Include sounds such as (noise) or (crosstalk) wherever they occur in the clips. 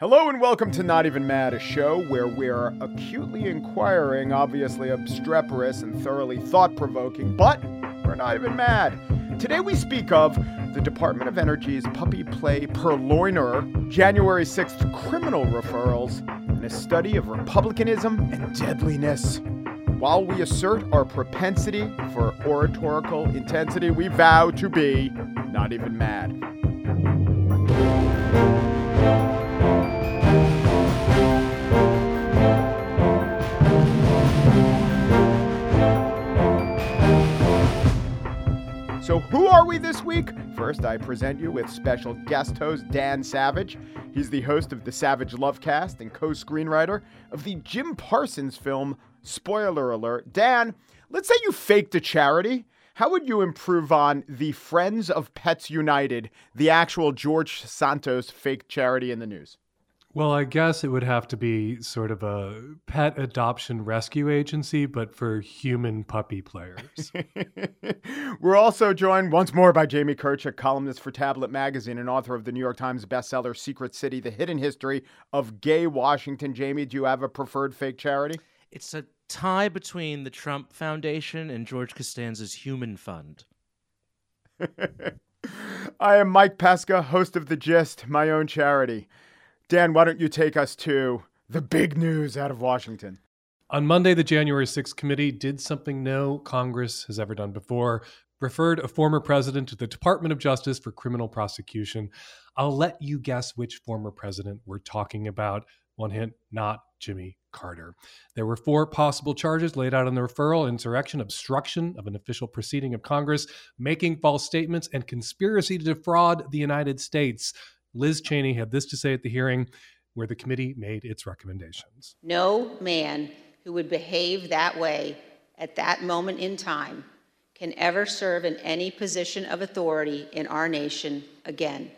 Hello and welcome to Not Even Mad, a show where we're acutely inquiring, obviously obstreperous and thoroughly thought provoking, but we're not even mad. Today we speak of the Department of Energy's puppy play purloiner, January 6th criminal referrals, and a study of republicanism and deadliness. While we assert our propensity for oratorical intensity, we vow to be not even mad. So, who are we this week? First, I present you with special guest host Dan Savage. He's the host of the Savage Lovecast and co screenwriter of the Jim Parsons film, Spoiler Alert. Dan, let's say you faked a charity. How would you improve on the Friends of Pets United, the actual George Santos fake charity in the news? Well, I guess it would have to be sort of a pet adoption rescue agency, but for human puppy players. (laughs) We're also joined once more by Jamie Kirchick, columnist for Tablet Magazine and author of the New York Times bestseller Secret City, The Hidden History of Gay Washington. Jamie, do you have a preferred fake charity? It's a tie between the Trump Foundation and George Costanza's Human Fund. (laughs) I am Mike Pesca, host of The Gist, my own charity. Dan, why don't you take us to the big news out of Washington? On Monday, the January 6th committee did something no Congress has ever done before referred a former president to the Department of Justice for criminal prosecution. I'll let you guess which former president we're talking about. One hint, not Jimmy Carter. There were four possible charges laid out in the referral insurrection, obstruction of an official proceeding of Congress, making false statements, and conspiracy to defraud the United States. Liz Cheney had this to say at the hearing where the committee made its recommendations. No man who would behave that way at that moment in time can ever serve in any position of authority in our nation again.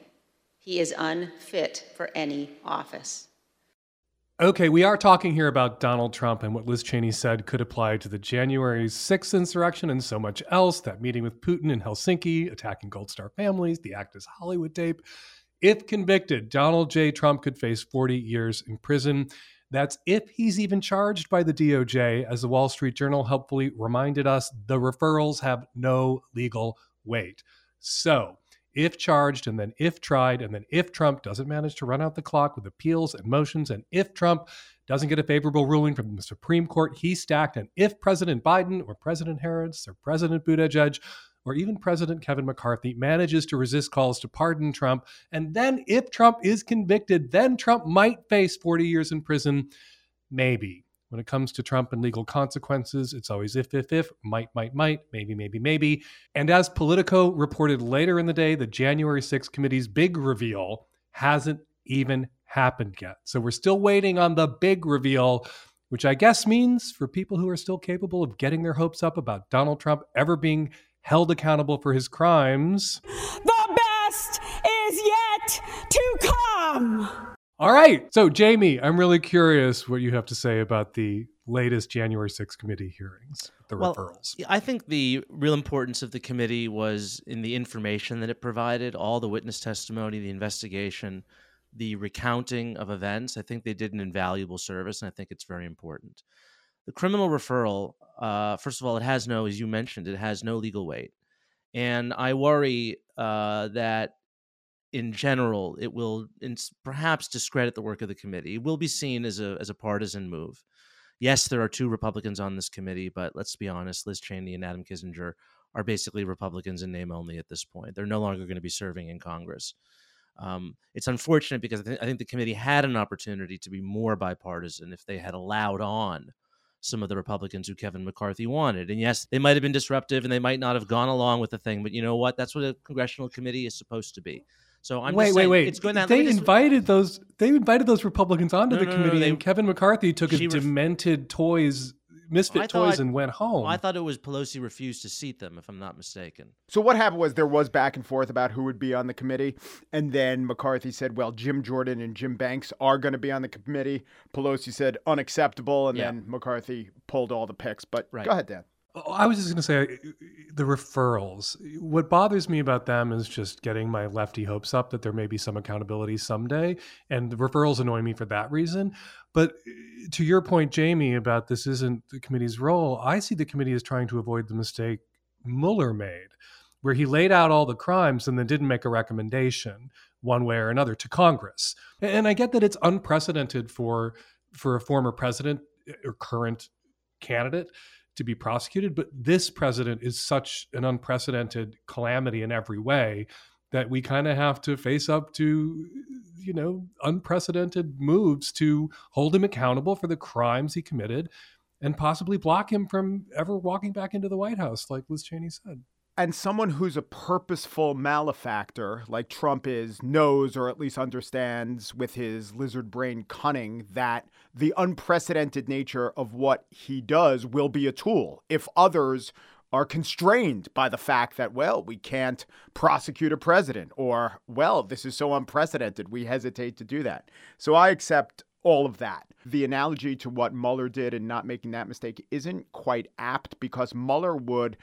He is unfit for any office. Okay, we are talking here about Donald Trump and what Liz Cheney said could apply to the January 6th insurrection and so much else that meeting with Putin in Helsinki, attacking Gold Star families, the Access Hollywood tape. If convicted, Donald J. Trump could face 40 years in prison. That's if he's even charged by the DOJ. As the Wall Street Journal helpfully reminded us, the referrals have no legal weight. So, if charged, and then if tried, and then if Trump doesn't manage to run out the clock with appeals and motions, and if Trump doesn't get a favorable ruling from the Supreme Court, he's stacked. And if President Biden or President Harris or President Buttigieg or even President Kevin McCarthy manages to resist calls to pardon Trump. And then, if Trump is convicted, then Trump might face 40 years in prison. Maybe. When it comes to Trump and legal consequences, it's always if, if, if, might, might, might, maybe, maybe, maybe. And as Politico reported later in the day, the January 6th committee's big reveal hasn't even happened yet. So we're still waiting on the big reveal, which I guess means for people who are still capable of getting their hopes up about Donald Trump ever being held accountable for his crimes. The best is yet to come. All right. So, Jamie, I'm really curious what you have to say about the latest January 6th committee hearings, the well, referrals. I think the real importance of the committee was in the information that it provided, all the witness testimony, the investigation, the recounting of events. I think they did an invaluable service, and I think it's very important. The criminal referral, uh, first of all, it has no, as you mentioned, it has no legal weight. And I worry uh, that in general, it will perhaps discredit the work of the committee. It will be seen as a, as a partisan move. Yes, there are two Republicans on this committee, but let's be honest, Liz Cheney and Adam Kinzinger are basically Republicans in name only at this point. They're no longer going to be serving in Congress. Um, it's unfortunate because I, th- I, think the committee had an opportunity to be more bipartisan if they had allowed on some of the Republicans who Kevin McCarthy wanted. And yes, they might have been disruptive and they might not have gone along with the thing, but you know what? That's what a congressional committee is supposed to be. So I'm wait, wait, wait. It's going to, they invited those. They invited those Republicans onto No, the no, no, committee, they- and Kevin McCarthy took his ref- demented toys, misfit I toys, and went home. I thought it was Pelosi refused to seat them, if I'm not mistaken. So what happened was there was back and forth about who would be on the committee, and then McCarthy said, "Well, Jim Jordan and Jim Banks are going to be on the committee." Pelosi said, "Unacceptable," and Yeah. then McCarthy pulled all the picks. But Right. go ahead, Dan. Oh, I was just going to say the referrals. What bothers me about them is just getting my lefty hopes up that there may be some accountability someday. And the referrals annoy me for that reason. But uh, to your point, Jamie, about this isn't the committee's role, I see the committee as trying to avoid the mistake Mueller made, where he laid out all the crimes and then didn't make a recommendation one way or another to Congress. And I get that it's unprecedented for for a former president uh, or current candidate to be prosecuted. But this president is such an unprecedented calamity in every way that we kind of have to face up to, you know, unprecedented moves to hold him accountable for the crimes he committed and possibly block him from ever walking back into the White House, like Liz Cheney said. And someone who's a purposeful malefactor like Trump is knows or at least understands with his lizard brain cunning that the unprecedented nature of what he does will be a tool. If others are constrained by the fact that well we can't prosecute a president or well this is so unprecedented we hesitate to do that so i accept all of that. The analogy to what Mueller did and not making that mistake isn't quite apt because Mueller would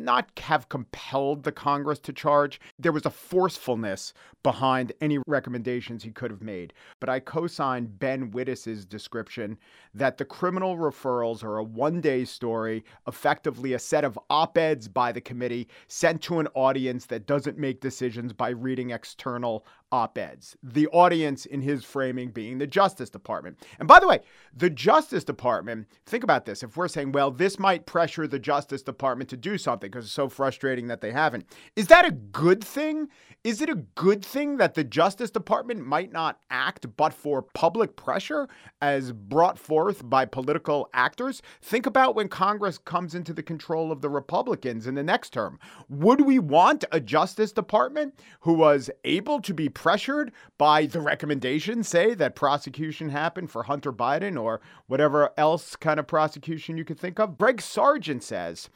not have compelled the Congress to charge. There was a forcefulness behind any recommendations he could have made. But I co sign Ben Wittes's description that the criminal referrals are a one day story, effectively a set of op eds by the committee sent to an audience that doesn't make decisions by reading external op eds. The audience, in his framing, being the Justice Department. And by the way, the Justice Department, think about this. If we're saying, well, this might pressure the Justice Department to do something because it's so frustrating that they haven't, is that a good thing? Is it a good thing that the Justice Department might not act but for public pressure as brought forth by political actors? Think about when Congress comes into the control of the Republicans in the next term. Would we want a Justice Department who was able to be pressured by the recommendation, say, that prosecution happened for Hunter Biden or whatever else kind of prosecution you could think of? Greg Sargent says,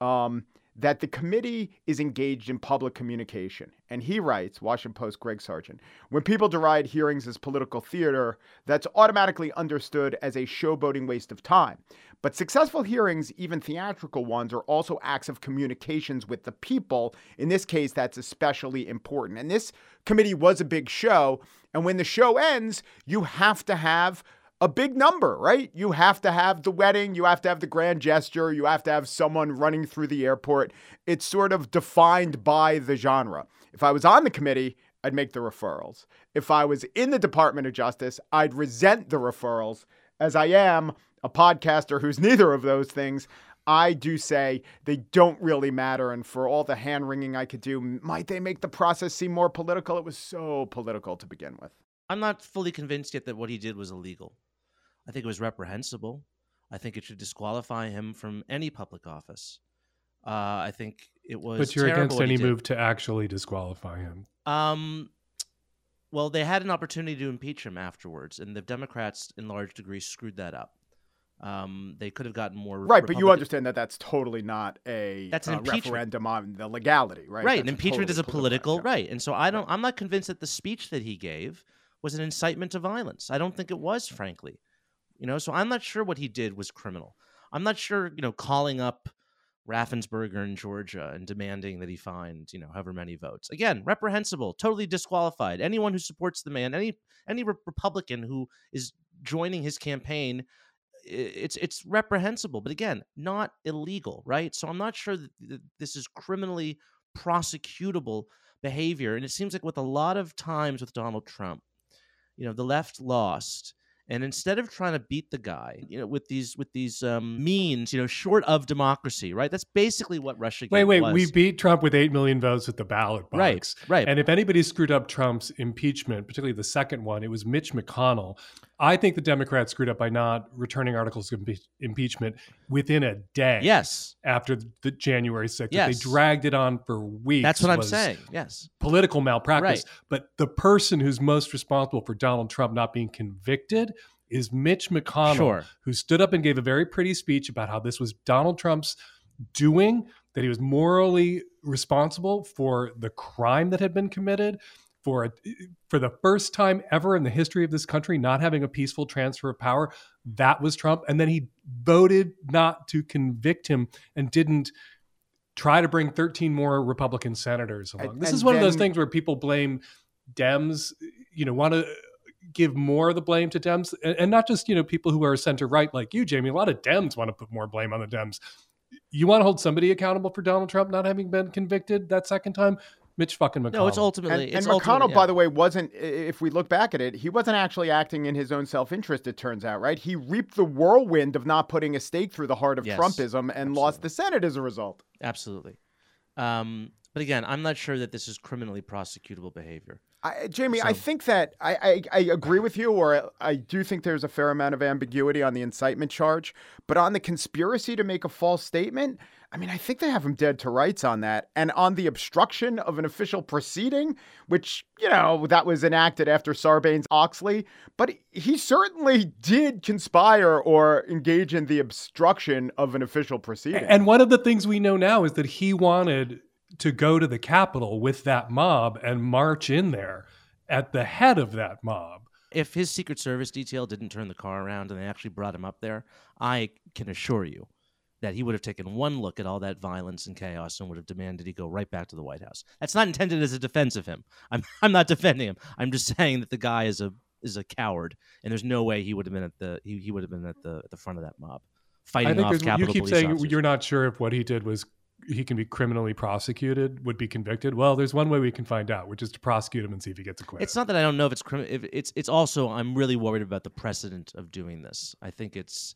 um, that the committee is engaged in public communication. And he writes, Washington Post, Greg Sargent, when people deride hearings as political theater, that's automatically understood as a showboating waste of time. But successful hearings, even theatrical ones, are also acts of communications with the people. In this case, that's especially important. And this committee was a big show. And when the show ends, you have to have a big number, right? You have to have the wedding, you have to have the grand gesture, you have to have someone running through the airport. It's sort of defined by the genre. If I was on the committee, I'd make the referrals. If I was in the Department of Justice, I'd resent the referrals. As I am a podcaster who's (laughs) neither of those things, I do say they don't really matter. And for all the hand wringing I could do, might they make the process seem more political? It was so political to begin with. I'm not fully convinced yet that what he did was illegal. I think it was reprehensible. I think it should disqualify him from any public office. Uh, I think it was. But you're against any move to actually disqualify him. Um, well, they had an opportunity to impeach him afterwards, and the Democrats, in large degree, screwed that up. Um, they could have gotten more right, Republican... but you understand that that's totally not a that's an uh, referendum on the legality, right? Right, an impeachment totally is a political, political right, and so I don't. I'm not convinced that the speech that he gave was an incitement to violence. I don't think it was, frankly. You know, so I'm not sure what he did was criminal. I'm not sure, you know, calling up Raffensperger in Georgia and demanding that he find, you know, however many votes. Again, reprehensible, totally disqualified. Anyone who supports the man, any any Republican who is joining his campaign, it's it's reprehensible. But again, not illegal, right? So I'm not sure that this is criminally prosecutable behavior. And it seems like with a lot of times with Donald Trump, you know, the left lost and instead of trying to beat the guy, you know, with these with these um, means, you know, short of democracy, right? That's basically what Russia. Wait, wait, was. we beat Trump with eight million votes at the ballot box, right? Right. And if anybody screwed up Trump's impeachment, particularly the second one, it was Mitch McConnell. I think the Democrats screwed up by not returning articles of impe- impeachment within a day. Yes. After the January 6th. Yes. They dragged it on for weeks. That's what I'm saying. Yes. Political malpractice. Right. But the person who's most responsible for Donald Trump not being convicted is Mitch McConnell, sure. who stood up and gave a very pretty speech about how this was Donald Trump's doing, that he was morally responsible for the crime that had been committed for a, for the first time ever in the history of this country not having a peaceful transfer of power. That was Trump, and then he voted not to convict him and didn't try to bring 13 more Republican senators along. And- this is one of those things where people blame Dems, you know, want to give more of the blame to Dems and, and not just, you know, people who are center right like you, Jamie. A lot of Dems want to put more blame on the Dems. You want to hold somebody accountable for Donald Trump not having been convicted that second time? Mitch fucking McConnell. No, it's And, ultimately. and it's McConnell, ultimately- by yeah. the way, wasn't, if we look back at it, he wasn't actually acting in his own self interest, it turns out, right? He reaped the whirlwind of not putting a stake through the heart of Yes, Trumpism and lost the Senate as a result. Absolutely. Um, but again, I'm not sure that this is criminally prosecutable behavior. I, Jamie, I think that I, I, I agree with you, or I do think there's a fair amount of ambiguity on the incitement charge. But on the conspiracy to make a false statement, I mean, I think they have him dead to rights on that. And on the obstruction of an official proceeding, which, you know, that was enacted after Sarbanes Oxley, but he certainly did conspire or engage in the obstruction of an official proceeding. And one of the things we know now is that he wanted to go to the Capitol with that mob and march in there at the head of that mob. If his Secret Service detail didn't turn the car around and they actually brought him up there, I can assure you that he would have taken one look at all that violence and chaos and would have demanded he go right back to the White House. That's not intended as a defense of him. (laughs) I'm I'm not defending him. I'm just saying that the guy is a is a coward, and there's no way he would have been at the he, he would have been at the at the front of that mob, fighting I think off Capitol you keep saying officers. you're not sure if what he did was he can be criminally prosecuted, would be convicted. Well, there's one way we can find out, which is to prosecute him and see if he gets acquitted. It's not that I don't know if it's criminal. If it's it's also I'm really worried about the precedent of doing this. I think it's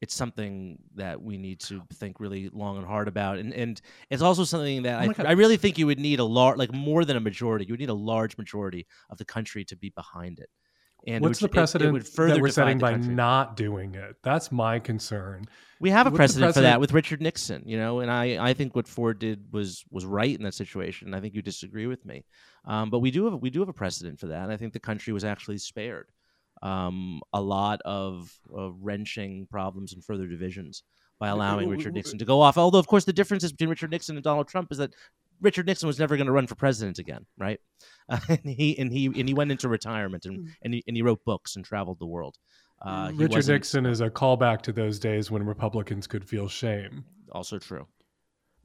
it's something that we need to think really long and hard about, and and it's also something that Oh I, I really think you would need a large, like more than a majority. You would need a large majority of the country to be behind it. And What's would- the it- it precedent would further that we're setting by country. not doing it? That's my concern. We have a the precedent, for that with Richard Nixon, you know, and I, I think what Ford did was was right in that situation. and I think you disagree with me, um, but we do have we do have a precedent for that. And I think the country was actually spared um, a lot of, of wrenching problems and further divisions by allowing Richard Nixon to go off. Although, of course, the differences between Richard Nixon and Donald Trump is that Richard Nixon was never going to run for president again, right? Uh, (laughs) and he and he and he went into retirement and and he, and he wrote books and traveled the world. Uh, Richard Nixon is a callback to those days when Republicans could feel shame. also true.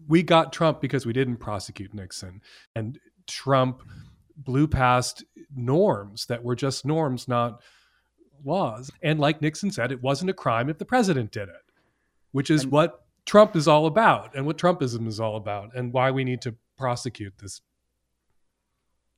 we got Trump because we didn't prosecute Nixon. And Trump blew past norms that were just norms, not laws. And like Nixon said, it wasn't a crime if the president did it, which is And- what Trump is all about and what Trumpism is all about and why we need to prosecute this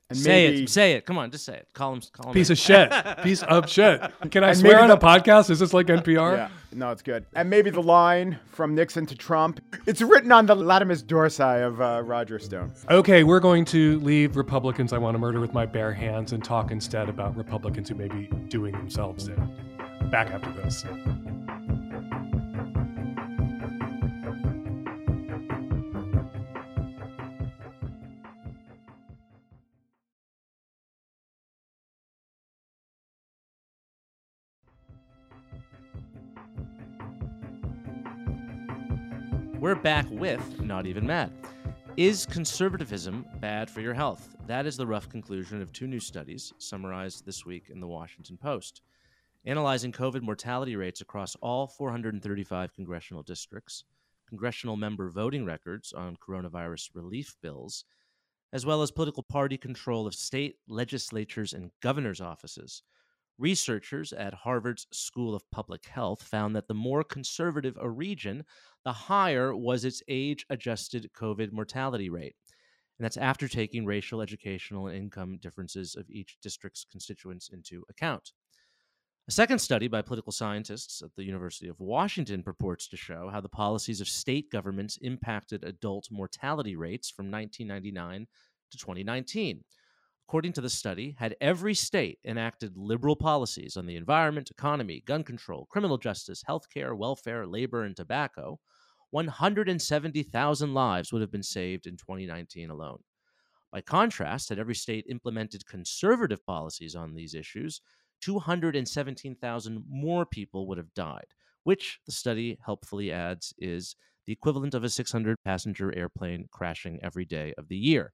And say maybe- it. Say it. Come on, just say it. Call him. Call him piece in. of shit. (laughs) piece of shit. Can I And swear maybe on a podcast? Is this like NPR? Yeah, no, it's good. And maybe the line from Nixon to Trump, it's written on the latissimus dorsi of uh, Roger Stone. Okay, we're going to leave Republicans I want to murder with my bare hands and talk instead about Republicans who may be doing themselves in. Back after this. Back with Not Even Mad. Is conservatism bad for your health? That is the rough conclusion of two new studies summarized this week in the Washington Post. Analyzing COVID mortality rates across all 435 congressional districts, congressional member voting records on coronavirus relief bills, as well as political party control of state legislatures and governors' offices. Researchers at Harvard's School of Public Health found that the more conservative a region, the higher was its age adjusted COVID mortality rate. And that's after taking racial, educational, and income differences of each district's constituents into account. A second study by political scientists at the University of Washington purports to show how the policies of state governments impacted adult mortality rates from 1999 to 2019. According to the study, had every state enacted liberal policies on the environment, economy, gun control, criminal justice, healthcare, welfare, labor, and tobacco, 170,000 lives would have been saved in 2019 alone. By contrast, had every state implemented conservative policies on these issues, 217,000 more people would have died, which the study helpfully adds is the equivalent of a 600 passenger airplane crashing every day of the year.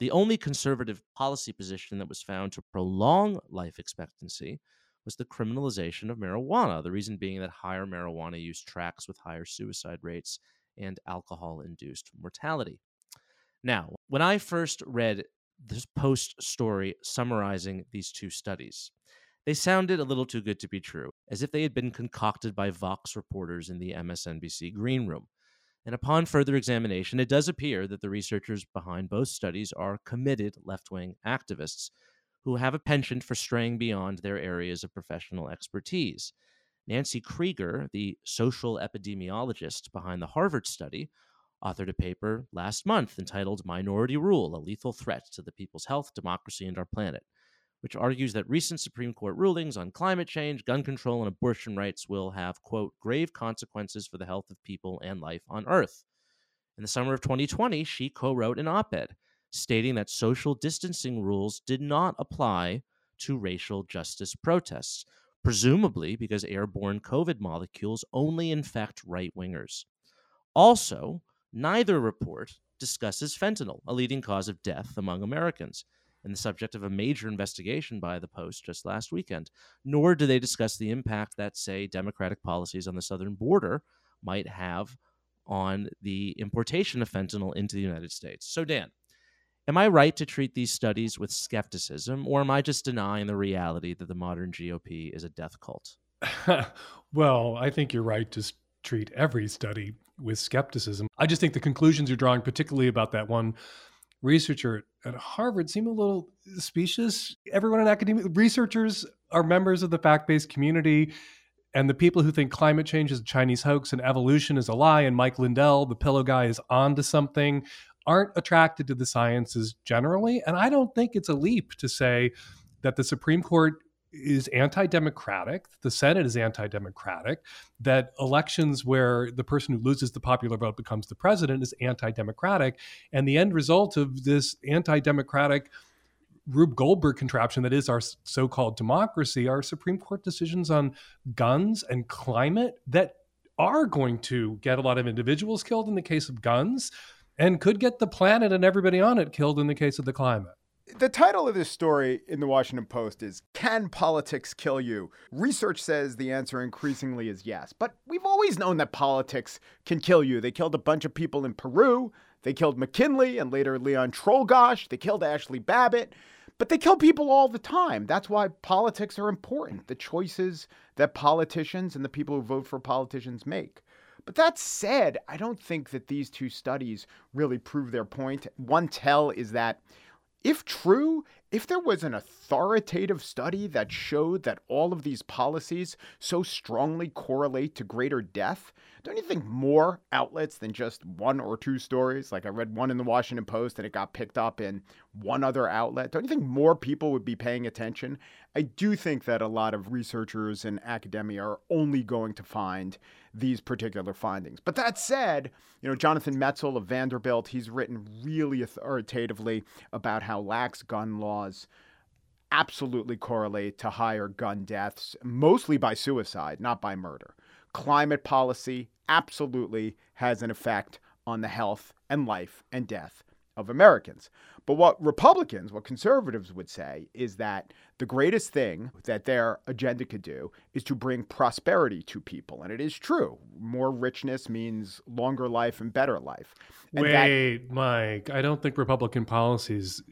The only conservative policy position that was found to prolong life expectancy was the criminalization of marijuana. The reason being that higher marijuana use tracks with higher suicide rates and alcohol induced mortality. Now, when I first read this post story summarizing these two studies, they sounded a little too good to be true, as if they had been concocted by Vox reporters in the MSNBC green room. And upon further examination, it does appear that the researchers behind both studies are committed left wing activists who have a penchant for straying beyond their areas of professional expertise. Nancy Krieger, the social epidemiologist behind the Harvard study, authored a paper last month entitled Minority Rule A Lethal Threat to the People's Health, Democracy, and Our Planet which argues that recent Supreme Court rulings on climate change, gun control, and abortion rights will have, quote, grave consequences for the health of people and life on Earth. In the summer of 2020, she co wrote an op ed stating that social distancing rules did not apply to racial justice protests, presumably because airborne COVID molecules only infect right wingers. Also, neither report discusses fentanyl, a leading cause of death among Americans and the subject of a major investigation by the Post just last weekend. Nor do they discuss the impact that, say, Democratic policies on the southern border might have on the importation of fentanyl into the United States. So, Dan, am I right to treat these studies with skepticism, or am I just denying the reality that the modern GOP is a death cult? (laughs) well, I think you're right to treat every study with skepticism. I just think the conclusions you're drawing, particularly about that one researcher at Harvard seem a little specious. Everyone in academia, researchers are members of the fact based community. And the people who think climate change is a Chinese hoax and evolution is a lie, and Mike Lindell, the pillow guy, is onto something, aren't attracted to the sciences generally. And I don't think it's a leap to say that the Supreme Court is anti-democratic the senate is anti-democratic that elections where the person who loses the popular vote becomes the president is anti-democratic and the end result of this anti-democratic Rube Goldberg contraption that is our so-called democracy are Supreme Court decisions on guns and climate that are going to get a lot of individuals killed in the case of guns and could get the planet and everybody on it killed in the case of the climate. The title of this story in the Washington Post is Can Politics Kill You? Research says the answer increasingly is yes. But we've always known that politics can kill you. They killed a bunch of people in Peru. They killed McKinley and later Leon Czolgosz. They killed Ashli Babbitt. But they kill people all the time. That's why politics are important. The choices that politicians and the people who vote for politicians make. But that said, I don't think that these two studies really prove their point. One tell is that if true, if there was an authoritative study that showed that all of these policies so strongly correlate to greater death, don't you think more outlets than just one or two stories, like I read one in the Washington Post and it got picked up in one other outlet, don't you think more people would be paying attention? I do think that a lot of researchers and academia are only going to find these particular findings. But that said, you know, Jonathan Metzl of Vanderbilt, he's written really authoritatively about how lax gun laws absolutely correlate to higher gun deaths, mostly by suicide, not by murder. Climate policy absolutely has an effect on the health and life and death of Americans. But what Republicans, what conservatives would say is that the greatest thing that their agenda could do is to bring prosperity to people. And it is true. More richness means longer life and better life. And Wait, that- Mike, I don't think Republican policies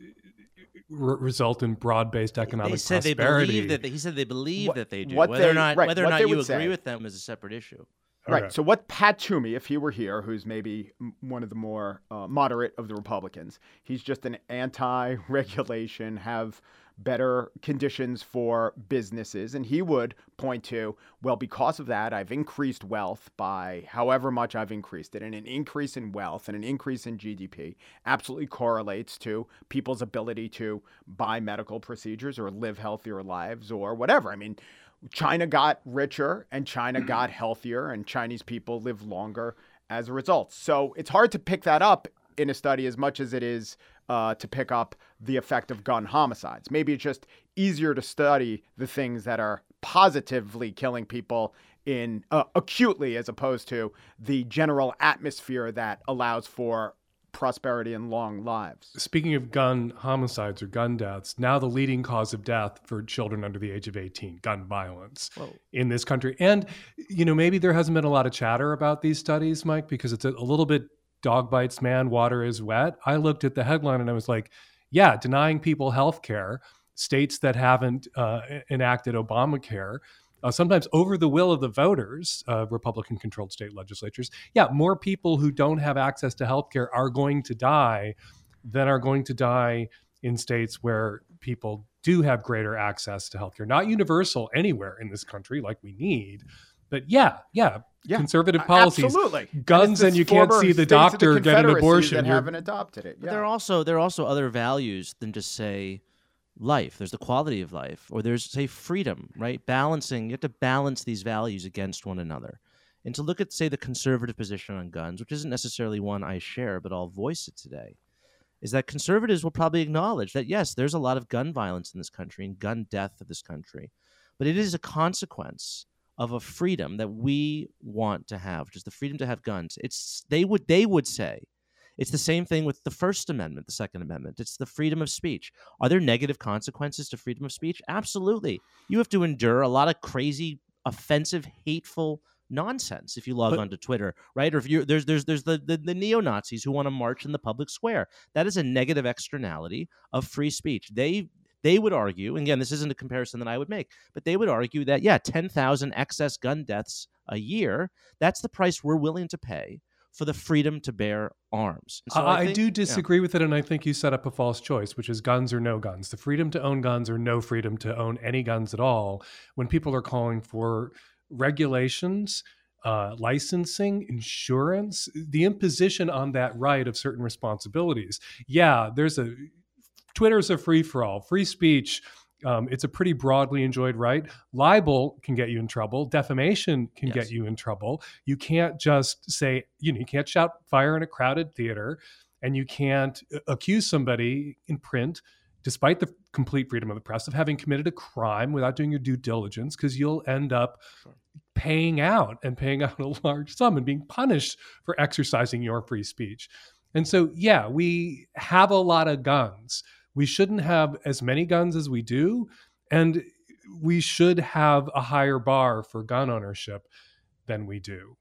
result in broad-based economic they said prosperity. They believe that they, he said they believe what, that they do. Whether they, or not, right, whether or not you agree say. with them is a separate issue. Right. Okay. So what Pat Toomey, if he were here, who's maybe one of the more uh, moderate of the Republicans, he's just an anti-regulation, have better conditions for businesses, and he would point to, well, because of that, I've increased wealth by however much I've increased it, and an increase in wealth and an increase in GDP absolutely correlates to people's ability to buy medical procedures or live healthier lives or whatever. I mean China got richer and China (clears throat) got healthier, and Chinese people live longer as a result. So it's hard to pick that up in a study as much as it is uh, to pick up the effect of gun homicides. Maybe it's just easier to study the things that are positively killing people in uh, acutely as opposed to the general atmosphere that allows for prosperity and long lives. Speaking of gun homicides or gun deaths, now the leading cause of death for children under the age of 18, gun violence Whoa. in this country. And, you know, maybe there hasn't been a lot of chatter about these studies, Mike, because it's a, a little bit dog bites man, water is wet. I looked at the headline and I was like, yeah, denying people health care, states that haven't uh, enacted Obamacare uh, sometimes over the will of the voters, uh, Republican controlled state legislatures, yeah, more people who don't have access to health care are going to die than are going to die in states where people do have greater access to healthcare. Not universal anywhere in this country like we need, but yeah, yeah, Yeah, conservative policies, Absolutely. guns, and, it's you can't see the states of doctor get an abortion. That You're- haven't adopted it. But Yeah. there are also there are also other values than just say life. There's the quality of life, or there's say freedom, right? Balancing. You have to balance these values against one another, and to look at say the conservative position on guns, which isn't necessarily one I share, but I'll voice it today, is that conservatives will probably acknowledge that yes, there's a lot of gun violence in this country and gun death of this country, but it is a consequence of a freedom that we want to have, which is the freedom to have guns. It's they would they would say it's the same thing with the First Amendment, the Second Amendment. It's the freedom of speech. Are there negative consequences to freedom of speech? Absolutely. You have to endure a lot of crazy, offensive, hateful nonsense if you log But- onto Twitter, right? Or if you there's there's there's the, the, the neo Nazis who want to march in the public square. That is a negative externality of free speech. They they would argue, and again, this isn't a comparison that I would make, but they would argue that yeah, ten thousand excess gun deaths a year, that's the price we're willing to pay for the freedom to bear arms. So I, I think- do yeah. disagree with it, and I think you set up a false choice, which is guns or no guns. The freedom to own guns or no freedom to own any guns at all. When people are calling for regulations, uh, licensing, insurance, the imposition on that right of certain responsibilities. Yeah, there's a Twitter's a free for all, free speech. Um, it's a pretty broadly enjoyed right. Libel can get you in trouble. Defamation can Yes. get you in trouble. You can't just say, you know, you can't shout fire in a crowded theater, and you can't uh, accuse somebody in print, despite the complete freedom of the press, of having committed a crime without doing your due diligence, because you'll end up Sure. paying out and paying (laughs) out a large sum and being punished for exercising your free speech. And so, yeah, we have a lot of guns. We shouldn't have as many guns as we do. And we should have a higher bar for gun ownership than we do.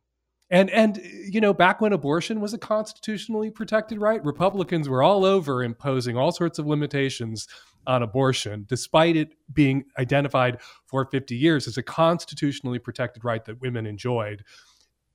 And and you know, back when abortion was a constitutionally protected right, Republicans were all over imposing all sorts of limitations on abortion, despite it being identified for 50 years as a constitutionally protected right that women enjoyed.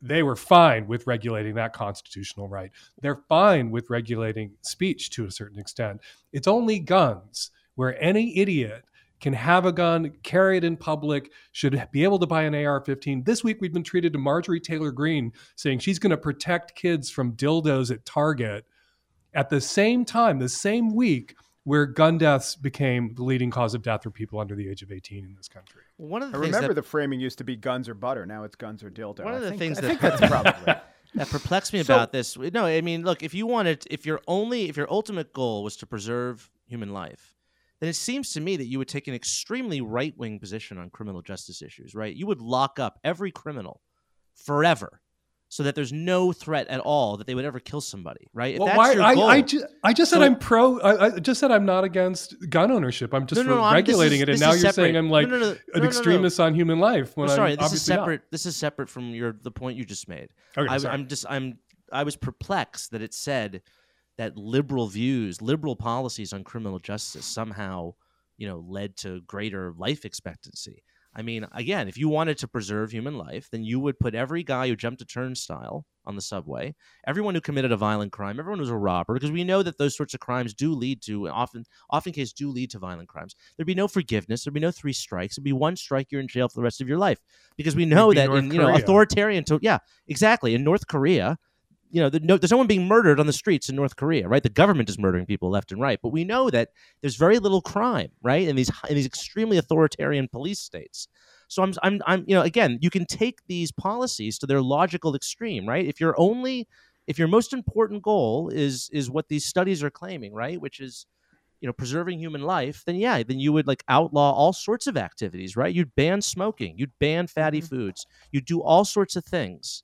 They were fine with regulating that constitutional right. They're fine with regulating speech to a certain extent. It's only guns where any idiot can have a gun, carry it in public, should be able to buy an AR 15. This week, we've been treated to Marjorie Taylor Greene saying she's going to protect kids from dildos at Target at the same time, the same week where gun deaths became the leading cause of death for people under the age of 18 in this country. One of the I remember that, the framing used to be guns or butter. Now it's guns or dildo. One of I the think, things I that- think that's probably. (laughs) that perplexed me So- about this. No, I mean, look, if you wanted, if your only, if your ultimate goal was to preserve human life, then it seems to me that you would take an extremely right wing position on criminal justice issues, right? You would lock up every criminal forever. So that there's no threat at all that they would ever kill somebody, right? If Well, that's why? your I, goal, I, ju- I just said So- I'm pro. I, I just said I'm not against gun ownership. I'm just No, no, no, I'm- regulating is- it, and now you're saying. I'm like an extremist on human life. When sorry, I'm this is obviously not. separate. This is separate from your the point you just made. Okay, I, sorry. I'm just I'm I was perplexed that it said that liberal views, liberal policies on criminal justice somehow, you know, led to greater life expectancy. I mean, again, if you wanted to preserve human life, then you would put every guy who jumped a turnstile on the subway, everyone who committed a violent crime, everyone who's a robber, because we know that those sorts of crimes do lead to often, often case do lead to violent crimes. There'd be no forgiveness. There'd be no three strikes. It'd be one strike, you're in jail for the rest of your life, because we know that North in you know Korea. authoritarian. To, yeah, exactly. In North Korea, you know, the, no, there's no one being murdered on the streets in North Korea, right? The government is murdering people left and right, but we know that there's very little crime, right, in these in these extremely authoritarian police states. So I'm, I'm, I'm, you know, again, you can take these policies to their logical extreme, right? If your only, if your most important goal is is what these studies are claiming, right, which is, you know, preserving human life, then yeah, then you would like outlaw all sorts of activities, right? You'd ban smoking, you'd ban fatty mm-hmm. foods, you'd do all sorts of things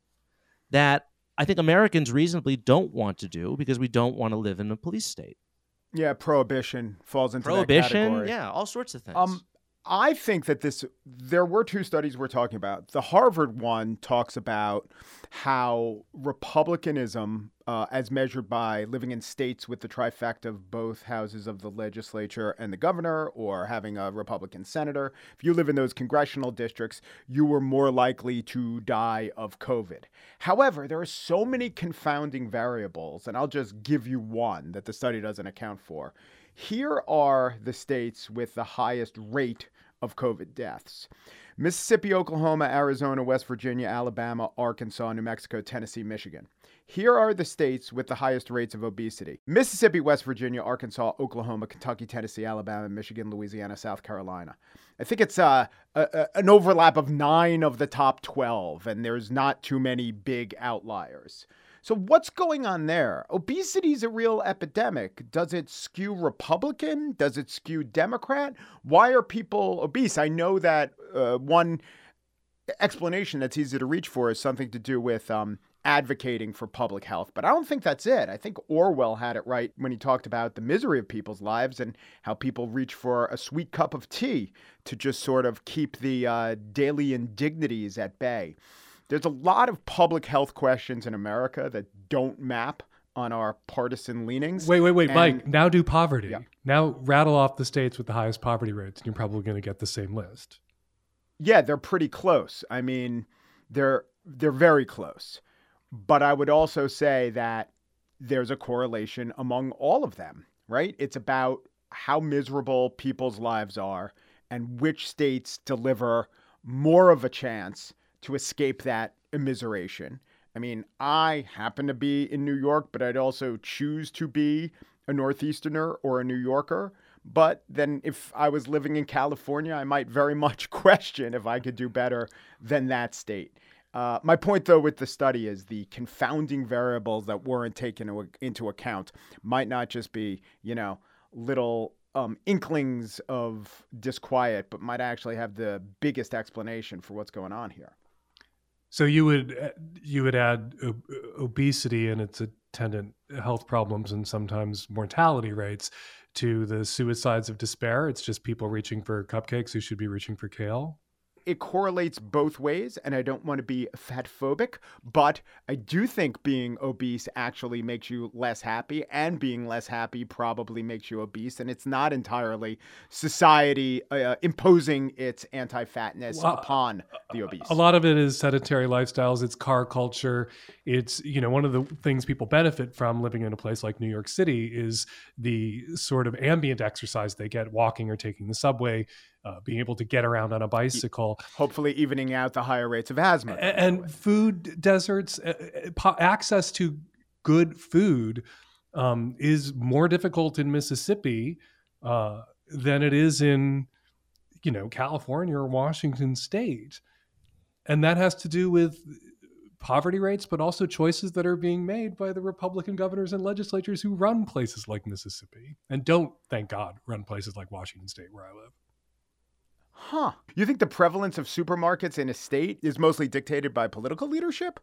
that I think Americans reasonably don't want to do because we don't want to live in a police state. Yeah, prohibition falls into that category. Prohibition, yeah, all sorts of things. Um, I think that this, there were two studies we're talking about. The Harvard one talks about how Republicanism, uh, as measured by living in states with the trifecta of both houses of the legislature and the governor, or having a Republican senator, if you live in those congressional districts, you were more likely to die of COVID. However, there are so many confounding variables, and I'll just give you one that the study doesn't account for. Here are the states with the highest rate of COVID deaths Mississippi, Oklahoma, Arizona, West Virginia, Alabama, Arkansas, New Mexico, Tennessee, Michigan. Here are the states with the highest rates of obesity Mississippi, West Virginia, Arkansas, Oklahoma, Kentucky, Tennessee, Alabama, Michigan, Louisiana, South Carolina. I think it's uh, a, a, an overlap of nine of the top 12, and there's not too many big outliers. So, what's going on there? Obesity is a real epidemic. Does it skew Republican? Does it skew Democrat? Why are people obese? I know that uh, one explanation that's easy to reach for is something to do with um, advocating for public health, but I don't think that's it. I think Orwell had it right when he talked about the misery of people's lives and how people reach for a sweet cup of tea to just sort of keep the uh, daily indignities at bay. There's a lot of public health questions in America that don't map on our partisan leanings. Wait, wait, wait, And- Mike. Now do poverty. Yeah. Now rattle off the states with the highest poverty rates, and you're probably going to get the same list. Yeah, they're pretty close. I mean, they're they're very close. But I would also say that there's a correlation among all of them, right? It's about how miserable people's lives are and which states deliver more of a chance to escape that immiseration. I mean, I happen to be in New York, but I'd also choose to be a Northeasterner or a New Yorker. But then if I was living in California, I might very (laughs) much question if I could do better than that state. Uh, my point, though, with the study is the confounding variables that weren't taken into- account might not just be, you know, little um, inklings of disquiet, but might actually have the biggest explanation for what's going on here. So you would uh, you would add ob- obesity and its attendant health problems and sometimes mortality rates to the suicides of despair. It's just people reaching for cupcakes who should be reaching for kale. It correlates both ways, and I don't want to be fat phobic, but I do think being obese actually makes you less happy, and being less happy probably makes you obese. And it's not entirely society uh, imposing its anti fatness Well, upon the obese. A lot of it is sedentary lifestyles. It's car culture. It's you know one of the things people benefit from living in a place like New York City is the sort of ambient exercise they get walking or taking the subway, uh, being able to get around on a bicycle. Hopefully, evening out the higher rates of asthma. A- by the and food deserts uh, uh, access to good food um, is more difficult in mississippi uh, than it is in you know california or washington state and that has to do with poverty rates but also choices that are being made by the republican governors and legislatures who run places like mississippi and don't thank god run places like washington state where i live Huh. You think the prevalence of supermarkets in a state is mostly dictated by political leadership?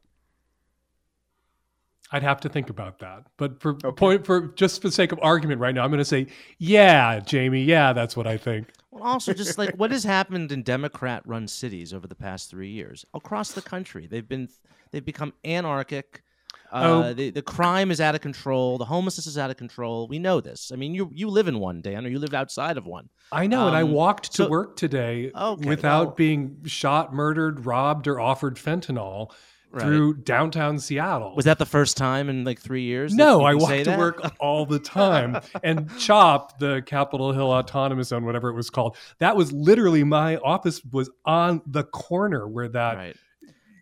I'd have to think about that. But for Okay. point for just for the sake of argument right now, I'm going to say, yeah, Jamie, yeah, that's what I think. Well, also, just like what has happened in Democrat-run cities over the past three years across the country, they've been they've become anarchic. Uh, Oh. the, the crime is out of control. The homelessness is out of control. We know this. I mean, you you live in one, Dan, or you lived outside of one. I know, and I Um, walked to so- work today Okay, without well- being shot, murdered, robbed, or offered fentanyl Right. through downtown Seattle. Was that the first time in like three years? no, I can walk to that? work (laughs) all the time. and CHOP, the Capitol Hill Autonomous Zone, whatever it was called, that was literally my office was on the corner where that Right.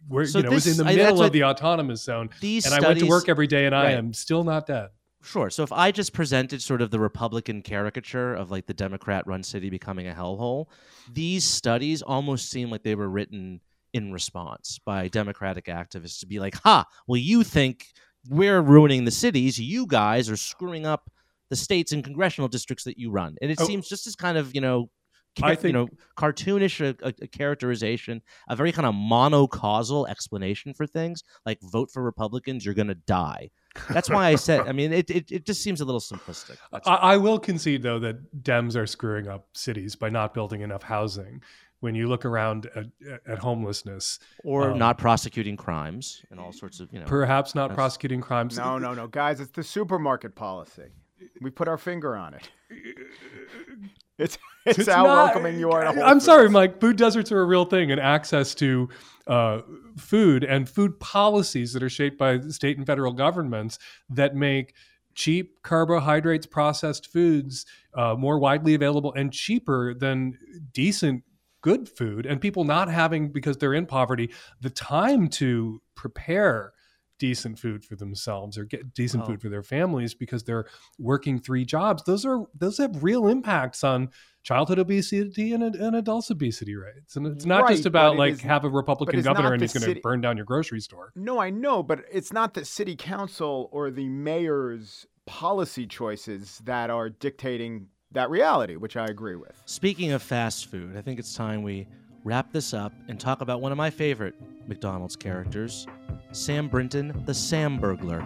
Where So you know it was this- in the I- middle of the autonomous zone. These and I went to work every day, and I am still not dead. Sure. So if I just presented sort of the Republican caricature of like the Democrat run city becoming a hellhole, these studies almost seem like they were written in response by Democratic activists to be like, ha, well, you think we're ruining the cities. You guys are screwing up the states and congressional districts that you run. And it Oh. seems just as kind of, you know, I think you know cartoonish a, a, a characterization, a very kind of monocausal explanation for things, like vote for Republicans, you're going to die. That's why I said. I mean, it, it, it just seems a little simplistic. I, I will concede though that Dems are screwing up cities by not building enough housing. When you look around at, at homelessness, or um, not prosecuting crimes and all sorts of you know. perhaps not prosecuting crimes. No, no, no, guys, it's the supermarket policy. We put our finger on it. (laughs) It's it's, It's how not- welcoming you are I'm sorry, Mike. Food deserts are a real thing, and access to uh, food and food policies that are shaped by state and federal governments that make cheap carbohydrates, processed foods uh, more widely available and cheaper than decent good food, and people not having because they're in poverty the time to prepare decent food for themselves or get decent Oh. food for their families because they're working three jobs those are those have real impacts on childhood obesity and, and adult obesity rates and it's not just about like is- have a republican governor and the he's going to burn down your grocery store No, I know, but it's not the city council or the mayor's policy choices that are dictating that reality, which I agree with. Speaking of fast food, I think it's time we wrap this up and talk about one of my favorite McDonald's characters, Sam Brinton, the Sam Burglar.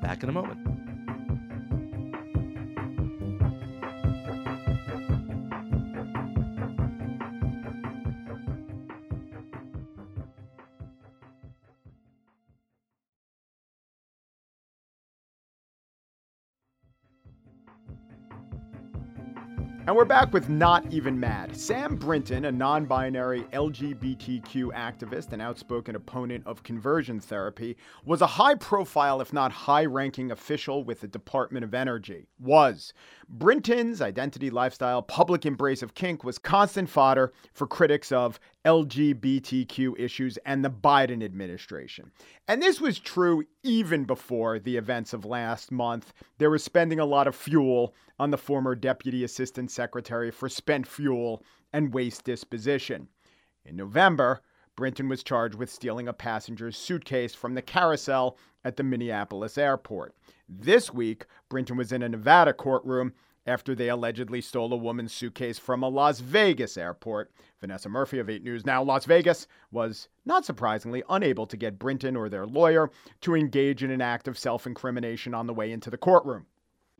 Back in a moment. And we're back with Not Even Mad. Sam Brinton, a non binary LGBTQ activist and outspoken opponent of conversion therapy, was a high profile, if not high ranking official with the Department of Energy. Was. Brinton's identity, lifestyle, public embrace of kink was constant fodder for critics of LGBTQ issues and the Biden administration. And this was true even before the events of last month. They were spending a lot of fuel on the former Deputy Assistant Secretary for Spent Fuel and Waste Disposition. In November, Brinton was charged with stealing a passenger's suitcase from the carousel at the Minneapolis airport. This week, Brinton was in a Nevada courtroom after they allegedly stole a woman's suitcase from a Las Vegas airport. Vanessa Murphy of 8 News Now Las Vegas was, not surprisingly, unable to get Brinton or their lawyer to engage in an act of self incrimination on the way into the courtroom.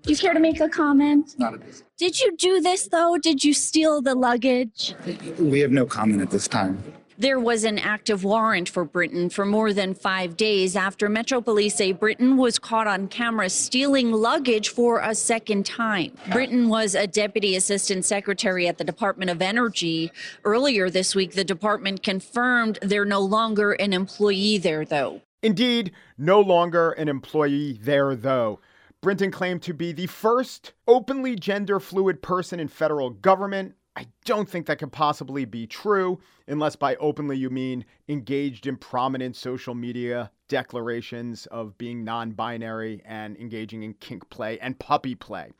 Do you care to make a comment? Not at this. Did you do this though? Did you steal the luggage? We have no comment at this time. There was an active warrant for Brinton for more than five days after Metro Police say Brinton was caught on camera stealing luggage for a second time. Brinton was a deputy assistant secretary at the Department of Energy. Earlier this week, the department confirmed they're no longer an employee there, though. Indeed, no longer an employee there, though. Brinton claimed to be the first openly gender fluid person in federal government. I don't think that could possibly be true, unless by openly you mean engaged in prominent social media declarations of being non binary and engaging in kink play and puppy play.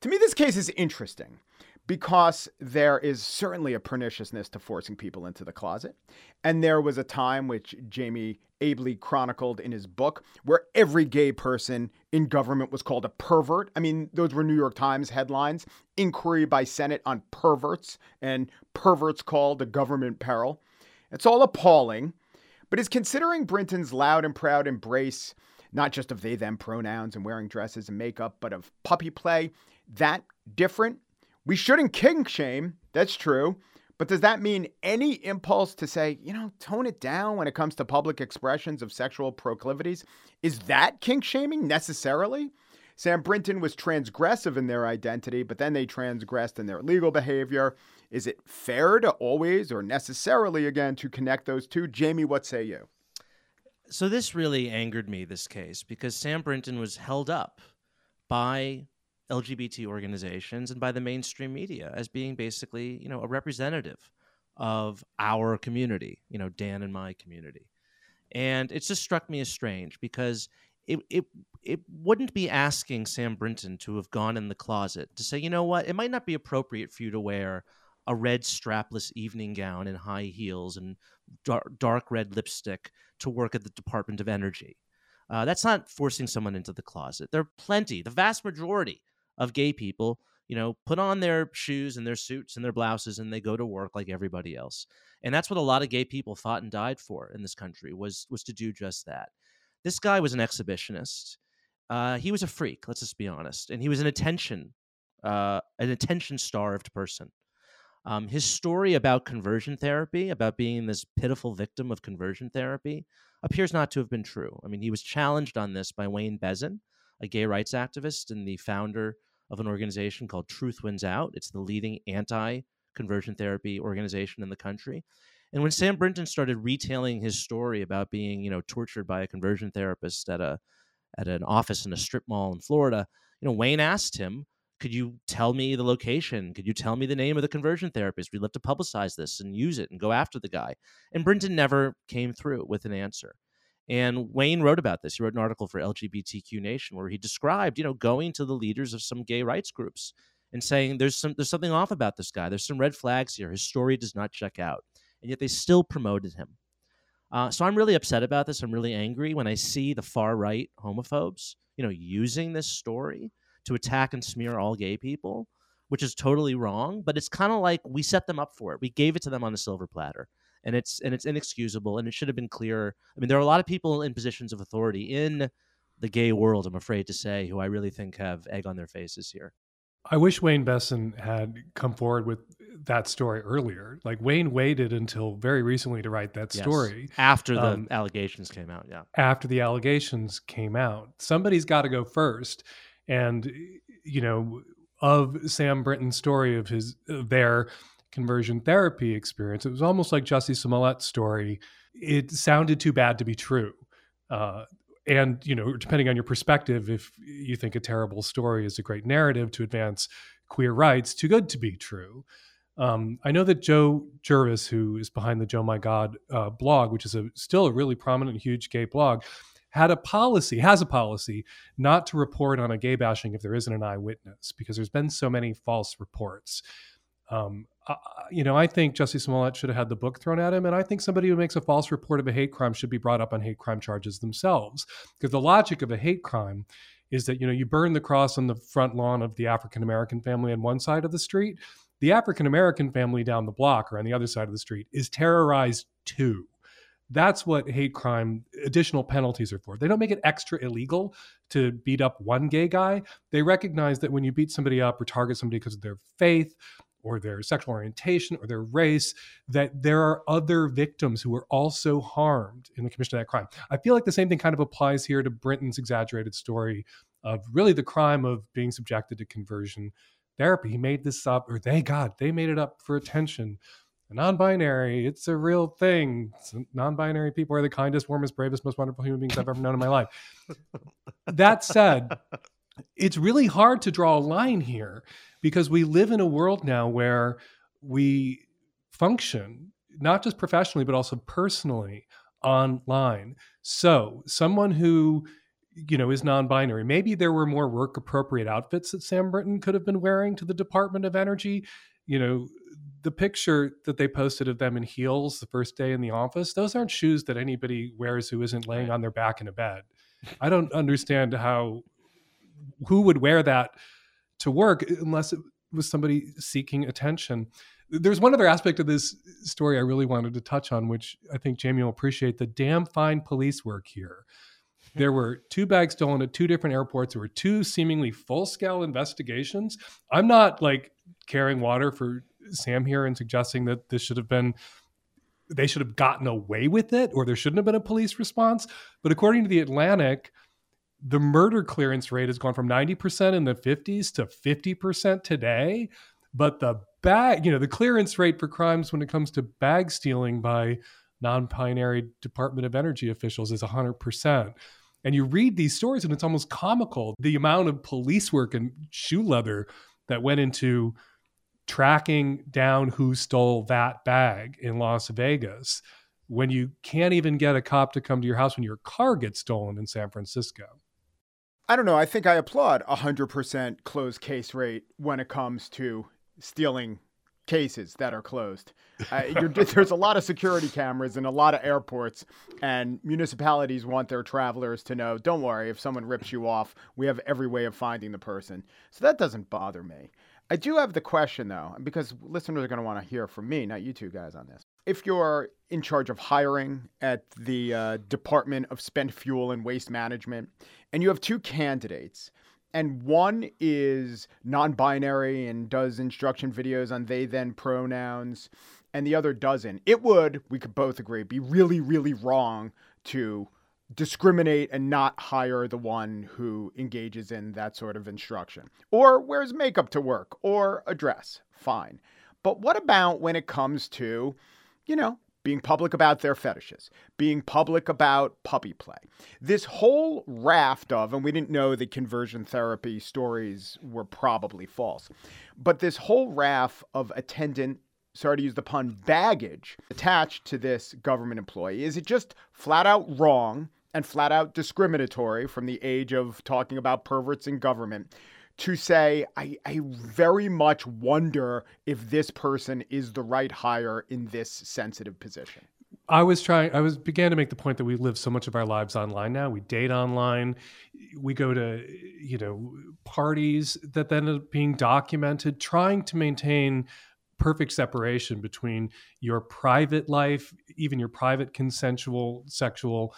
To me, this case is interesting because there is certainly a perniciousness to forcing people into the closet. And there was a time which Jamie ably chronicled in his book where every gay person in government was called a pervert. I mean, those were New York Times headlines inquiry by Senate on perverts, and perverts called a government peril. It's all appalling, but is considering Brinton's loud and proud embrace, not just of they them pronouns and wearing dresses and makeup, but of puppy play, that different? We shouldn't kink shame, that's true. But does that mean any impulse to say, you know, tone it down when it comes to public expressions of sexual proclivities? Is that kink shaming necessarily? Sam Brinton was transgressive in their identity, but then they transgressed in their legal behavior. Is it fair to always or necessarily, again, to connect those two? Jamie, what say you? So this really angered me, this case, because Sam Brinton was held up by LGBT organizations and by the mainstream media as being basically, you know, a representative of our community, you know, Dan and my community. And it just struck me as strange because it, it it wouldn't be asking Sam Brinton to have gone in the closet to say, you know what, it might not be appropriate for you to wear a red strapless evening gown and high heels and dark, dark red lipstick to work at the Department of Energy. Uh, that's not forcing someone into the closet. There are plenty, the vast majority of gay people you know, put on their shoes and their suits and their blouses and they go to work like everybody else. And that's what a lot of gay people fought and died for in this country was was to do just that. This guy was an exhibitionist. Uh, he was a freak. Let's just be honest, and he was an attention, uh, an attention starved person. Um, his story about conversion therapy, about being this pitiful victim of conversion therapy, appears not to have been true. I mean, he was challenged on this by Wayne Besen, a gay rights activist and the founder of an organization called Truth Wins Out. It's the leading anti conversion therapy organization in the country. And when Sam Brinton started retailing his story about being, you know, tortured by a conversion therapist at a at an office in a strip mall in Florida, you know, Wayne asked him, "Could you tell me the location? Could you tell me the name of the conversion therapist? We'd love to publicize this and use it and go after the guy." And Brinton never came through with an answer. And Wayne wrote about this. He wrote an article for LGBTQ Nation where he described, you know, going to the leaders of some gay rights groups and saying there's some there's something off about this guy. There's some red flags here. His story does not check out. And yet they still promoted him. Uh, so I'm really upset about this. I'm really angry when I see the far right homophobes, you know, using this story to attack and smear all gay people, which is totally wrong. But it's kind of like we set them up for it. We gave it to them on a silver platter and it's and it's inexcusable and it should have been clearer. I mean, there are a lot of people in positions of authority in the gay world, I'm afraid to say, who I really think have egg on their faces here. I wish Wayne Besen had come forward with that story earlier. Like Wayne waited until very recently to write that story. Yes. After the um, allegations came out, yeah. After the allegations came out. Somebody's got to go first. And you know, of Sam Brinton's story of his of their conversion therapy experience. It was almost like Jussie Smollett's story. It sounded too bad to be true. Uh, and, you know, depending on your perspective, if you think a terrible story is a great narrative to advance queer rights, too good to be true. Um, I know that Joe Jervis, who is behind the Joe My God uh, blog, which is a, still a really prominent, huge gay blog, had a policy, has a policy not to report on a gay bashing if there isn't an eyewitness, because there's been so many false reports. Um, you know, I think Jussie Smollett should have had the book thrown at him, and I think somebody who makes a false report of a hate crime should be brought up on hate crime charges themselves. Because the logic of a hate crime is that you know you burn the cross on the front lawn of the African American family on one side of the street, the African American family down the block or on the other side of the street is terrorized too. That's what hate crime additional penalties are for. They don't make it extra illegal to beat up one gay guy. They recognize that when you beat somebody up or target somebody because of their faith or their sexual orientation or their race, that there are other victims who were also harmed in the commission of that crime. I feel like the same thing kind of applies here to Brinton's exaggerated story of really the crime of being subjected to conversion therapy. He made this up, or they, God, they made it up for attention. Non-binary, it's a real thing. non-binary people are the kindest, warmest, bravest, most wonderful human beings I've ever known in my life. that said, it's really hard to draw a line here because we live in a world now where we function not just professionally but also personally online. So someone who you know is non-binary maybe there were more work appropriate outfits that sam brinton could have been wearing to the department of energy. You know the picture that they posted of them in heels the first day in the office those aren't shoes that anybody wears who isn't laying on their back in a bed. I don't understand how who would wear that to work unless it was somebody seeking attention. There's one other aspect of this story I really wanted to touch on, which I think Jamie will appreciate the damn fine police work here. (laughs) There were two bags stolen at two different airports. There were two seemingly full scale investigations. I'm not like carrying water for Sam here and suggesting that this should have been they should have gotten away with it or there shouldn't have been a police response. But according to the Atlantic, the murder clearance rate has gone from 90% in the 50s to 50% today. But the bag, you know, the clearance rate for crimes when it comes to bag stealing by non binary Department of Energy officials is 100%. And you read these stories and it's almost comical the amount of police work and shoe leather that went into tracking down who stole that bag in Las Vegas when you can't even get a cop to come to your house when your car gets stolen in San Francisco. I don't know. I think I applaud a 100% closed case rate when it comes to stealing cases that are closed. Uh, (laughs) there's a lot of security cameras in a lot of airports, and municipalities want their travelers to know don't worry, if someone rips you off, we have every way of finding the person. So that doesn't bother me. I do have the question though, because listeners are going to want to hear from me, not you two guys on this. If you're in charge of hiring at the uh, Department of Spent Fuel and Waste Management, and you have two candidates, and one is non binary and does instruction videos on they then pronouns, and the other doesn't, it would, we could both agree, be really, really wrong to discriminate and not hire the one who engages in that sort of instruction or wears makeup to work or a dress. Fine. But what about when it comes to, you know, being public about their fetishes, being public about puppy play. This whole raft of, and we didn't know the conversion therapy stories were probably false, but this whole raft of attendant, sorry to use the pun, baggage attached to this government employee, is it just flat out wrong and flat out discriminatory from the age of talking about perverts in government to say, I, I very much wonder if this person is the right hire in this sensitive position. I was trying. I was began to make the point that we live so much of our lives online now. We date online. We go to you know parties that then are being documented. Trying to maintain perfect separation between your private life, even your private consensual sexual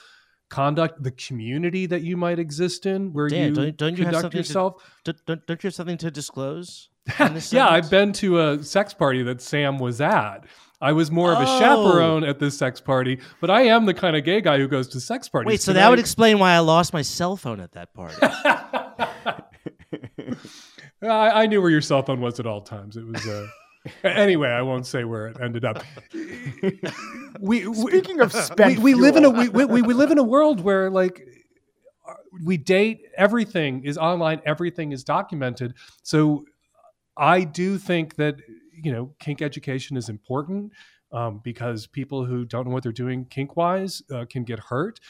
conduct, the community that you might exist in, where Dan, you don't, don't you have conduct yourself. To, don't, don't you have something to disclose? (laughs) yeah. I've been to a sex party that Sam was at. I was more of a Oh. chaperone at this sex party, but I am the kind of gay guy who goes to sex parties. Wait, so Can that would explain why I lost my cell phone at that party. (laughs) (laughs) I, I knew where your cell phone was at all times. It was. Uh, (laughs) anyway, I won't say where it ended up. (laughs) we, we- Speaking of we, spent we live in a we, we, we live in a world where like we date everything is online everything is documented so i do think that you know kink education is important um, because people who don't know what they're doing kink wise uh, can get hurt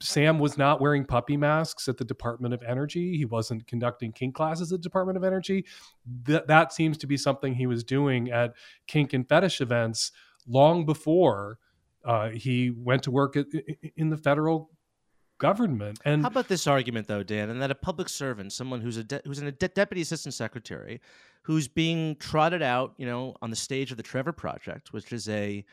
sam was not wearing puppy masks at the department of energy he wasn't conducting kink classes at the department of energy that that seems to be something he was doing at kink and fetish events long before uh, he went to work at, in the federal government. And How about this argument, though, Dan, and that a public servant, someone who's a de- who's a de- deputy assistant secretary, who's being trotted out, you know, on the stage of the Trevor Project, which is a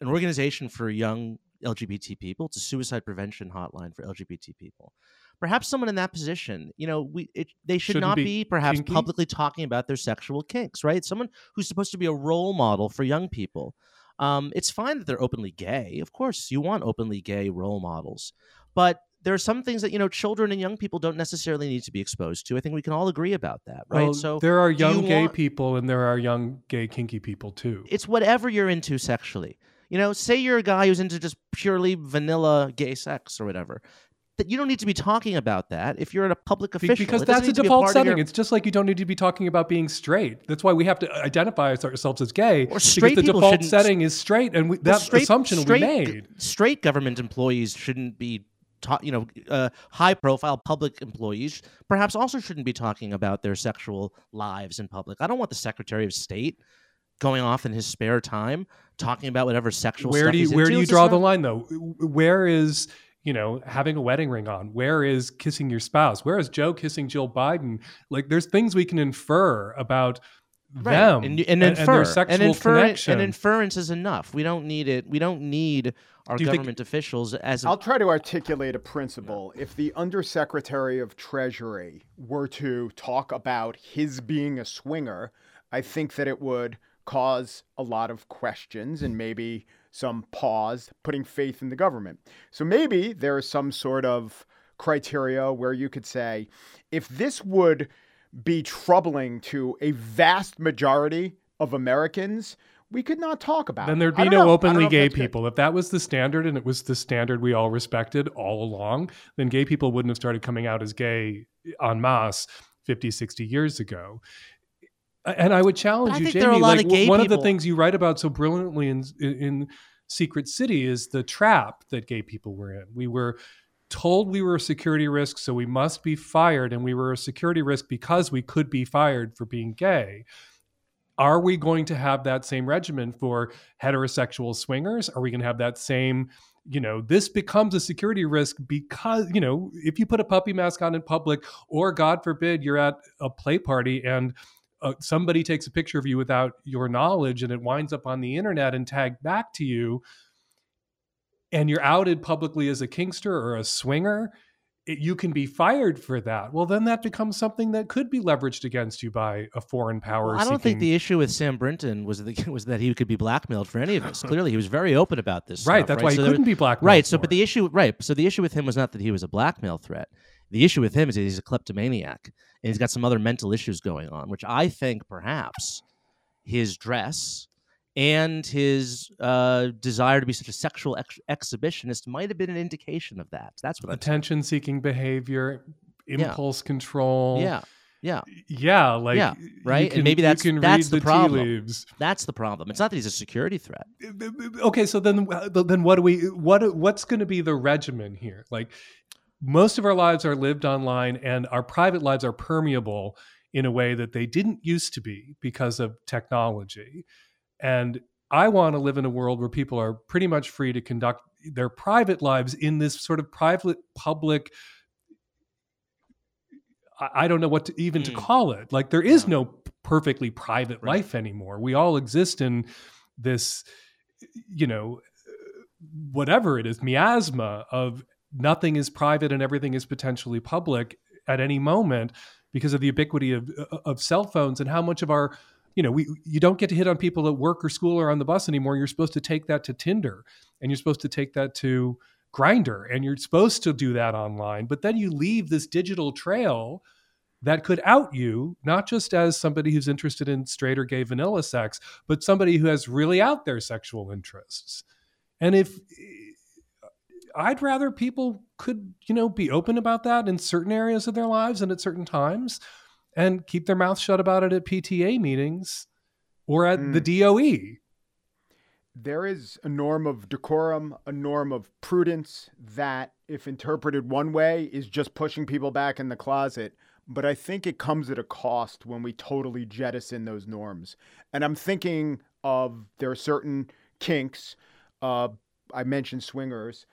an organization for young LGBT people. It's a suicide prevention hotline for LGBT people. Perhaps someone in that position, you know, we it, they should Shouldn't not be be, perhaps kinky? publicly talking about their sexual kinks, right? Someone who's supposed to be a role model for young people. Um, it's fine that they're openly gay. Of course, you want openly gay role models, but there are some things that you know children and young people don't necessarily need to be exposed to. I think we can all agree about that, right? well, so there are do you young gay want- people and there are young gay kinky people too. it's whatever you're into sexually. You know, say you're a guy who's into just purely vanilla gay sex or whatever. That you don't need to be talking about that if you're at a public official. because It that's a need to be default of setting. your- It's just like you don't need to be talking about being straight. That's why we have to identify ourselves as gay. Or straight because the default shouldn't- setting is straight, and we, Well, that straight- assumption straight, we made. Straight government employees shouldn't be, ta- you know, uh, high-profile public employees perhaps also shouldn't be talking about their sexual lives in public. I don't want the Secretary of State going off in his spare time talking about whatever sexual. Where stuff do you he's where do you draw the line though? Where is you know having a wedding ring on? Where is kissing your spouse? Where is Joe kissing Jill Biden? Like there's things we can infer about Right. them and, and, and, infer their sexual and infer connection. and inference is enough. We don't need it. We don't need our Do you think- government officials as a I'll try to articulate a principle. If the Undersecretary of Treasury were to talk about his being a swinger, I think that it would cause a lot of questions and maybe some pause, putting faith in the government. So maybe there is some sort of criteria where you could say, if this would be troubling to a vast majority of Americans, we could not talk about then there'd be no know. Openly if gay that's good. people. If that was the standard and it was the standard we all respected all along, then gay people wouldn't have started coming out as gay en masse 50, 60 years ago. And I would challenge I you, Jamie. there are a lot like, of one of the things you write about so brilliantly in, in Secret City is the trap that gay people were in. We were told we were a security risk, so we must be fired, and we were a security risk because we could be fired for being gay. Are we going to have that same regimen for heterosexual swingers? Are we going to have that same, you know, this becomes a security risk because, you know, if you put a puppy mask on in public, or God forbid, you're at a play party and uh, somebody takes a picture of you without your knowledge and it winds up on the internet and tagged back to you and you're outed publicly as a kinkster or a swinger it, you can be fired for that well then that becomes something that could be leveraged against you by a foreign power Well, I don't think the issue with Sam Brinton was the, (laughs) was that he could be blackmailed for any of this. (laughs) Clearly, he was very open about this. right stuff, that's why he So there couldn't was- be blackmailed Right. So, but the issue, right? So the issue with him was not that he was a blackmail threat. The issue with him is he's a kleptomaniac and he's got some other mental issues going on, which I think perhaps his dress and his uh, desire to be such a sexual ex- exhibitionist might have been an indication of that. That's what I'm attention seeking behavior impulse control Yeah. Yeah. yeah like Yeah, right? And maybe that's- that's read the problem. That's the problem. It's not that he's a security threat. Uh, uh, uh, okay so then then what do we what what's going to be the regimen here like most of our lives are lived online and our private lives are permeable in a way that they didn't used to be because of technology and i want to live in a world where people are pretty much free to conduct their private lives in this sort of private public I don't know what to even to Mm. call it. Like there is Yeah. no perfectly private Right. life anymore. We all exist in this, you know, whatever it is, miasma of nothing is private and everything is potentially public at any moment because of the ubiquity of uh, of cell phones and how much of our you know we you don't get to hit on people at work or school or on the bus anymore. You're supposed to take that to tinder and you're supposed to take that to Grindr and you're supposed to do that online but then you leave this digital trail that could out you not just as somebody who's interested in straight or gay vanilla sex but somebody who has really out there sexual interests. And if i'd rather people could you know be open about that in certain areas of their lives and at certain times and keep their mouth shut about it at pta meetings or at the E. doe there is a norm of decorum, a norm of prudence that, if interpreted one way, is just pushing people back in the closet. But I think it comes at a cost when we totally jettison those norms. And I'm thinking of there are certain kinks. Uh, I mentioned swingers,